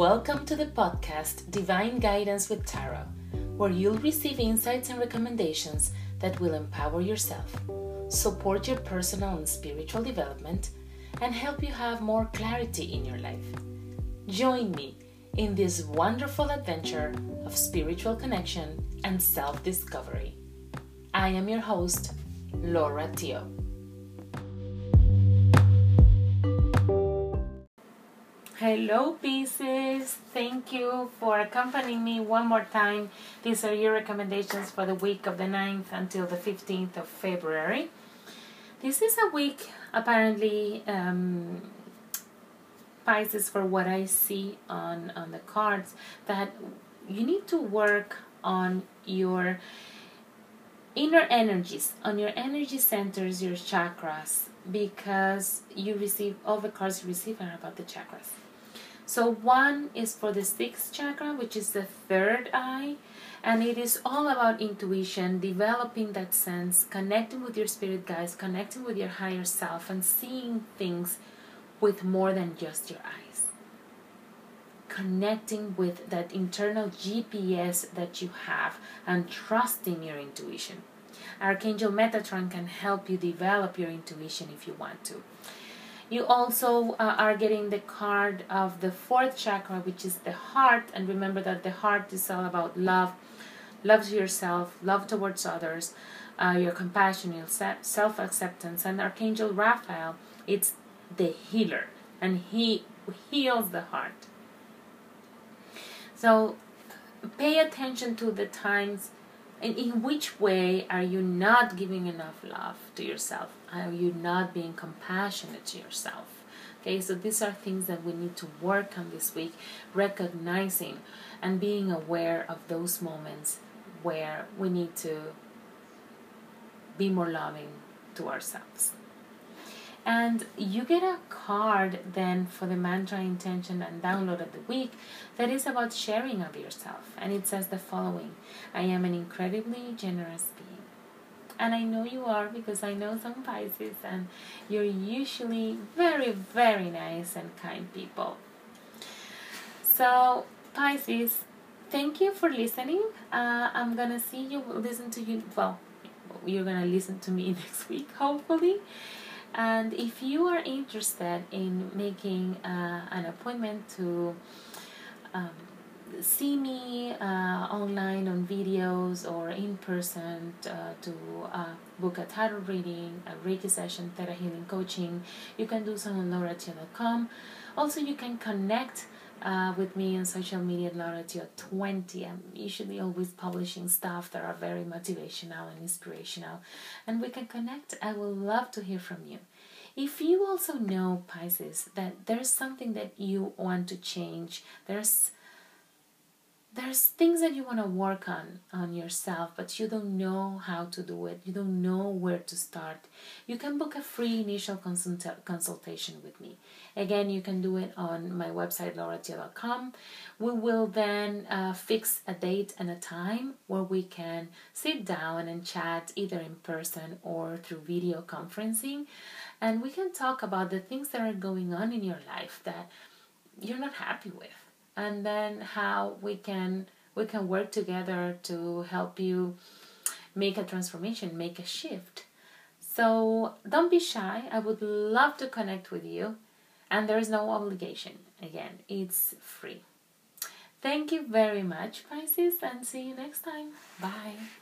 Welcome to the podcast Divine Guidance with Tarot, where you'll receive insights and recommendations that will empower yourself, support your personal and spiritual development, and help you have more clarity in your life. Join me in this wonderful adventure of spiritual connection and self discovery. I am your host, Laura Tio. Hello, Pisces. Thank you for accompanying me one more time. These are your recommendations for the week of the 9th until the 15th of February. This is a week, apparently, um, Pisces, for what I see on, on the cards, that you need to work on your inner energies, on your energy centers, your chakras, because you receive all the cards you receive are about the chakras. So one is for the sixth chakra, which is the third eye, and it is all about intuition, developing that sense, connecting with your spirit guides, connecting with your higher self, and seeing things with more than just your eyes. Connecting with that internal GPS that you have and trusting your intuition. Archangel Metatron can help you develop your intuition if you want to. You also uh, are getting the card of the fourth chakra, which is the heart. And remember that the heart is all about love, love to yourself, love towards others, uh, your compassion, your self acceptance. And Archangel Raphael, it's the healer, and he heals the heart. So pay attention to the times and in which way are you not giving enough love to yourself? Are you not being compassionate to yourself? Okay, so these are things that we need to work on this week, recognizing and being aware of those moments where we need to be more loving to ourselves. And you get a card then for the mantra intention and download of the week that is about sharing of yourself. And it says the following I am an incredibly generous being. And I know you are because I know some Pisces, and you're usually very, very nice and kind people. So, Pisces, thank you for listening. Uh, I'm gonna see you, listen to you. Well, you're gonna listen to me next week, hopefully. And if you are interested in making uh, an appointment to um, see me uh, online on videos or in person uh, to uh, book a tarot reading, a Reiki session, Theta Healing Coaching, you can do so on lauratio.com. Also, you can connect uh, with me on social media, Lauratio20. I'm usually always publishing stuff that are very motivational and inspirational, and we can connect. I would love to hear from you. If you also know, Pisces, that there's something that you want to change, there's there's things that you want to work on on yourself but you don't know how to do it. You don't know where to start. You can book a free initial consult- consultation with me. Again you can do it on my website lauratio.com we will then uh, fix a date and a time where we can sit down and chat either in person or through video conferencing and we can talk about the things that are going on in your life that you're not happy with and then how we can we can work together to help you make a transformation, make a shift. So don't be shy. I would love to connect with you, and there is no obligation. Again, it's free. Thank you very much, Pisces, and see you next time. Bye.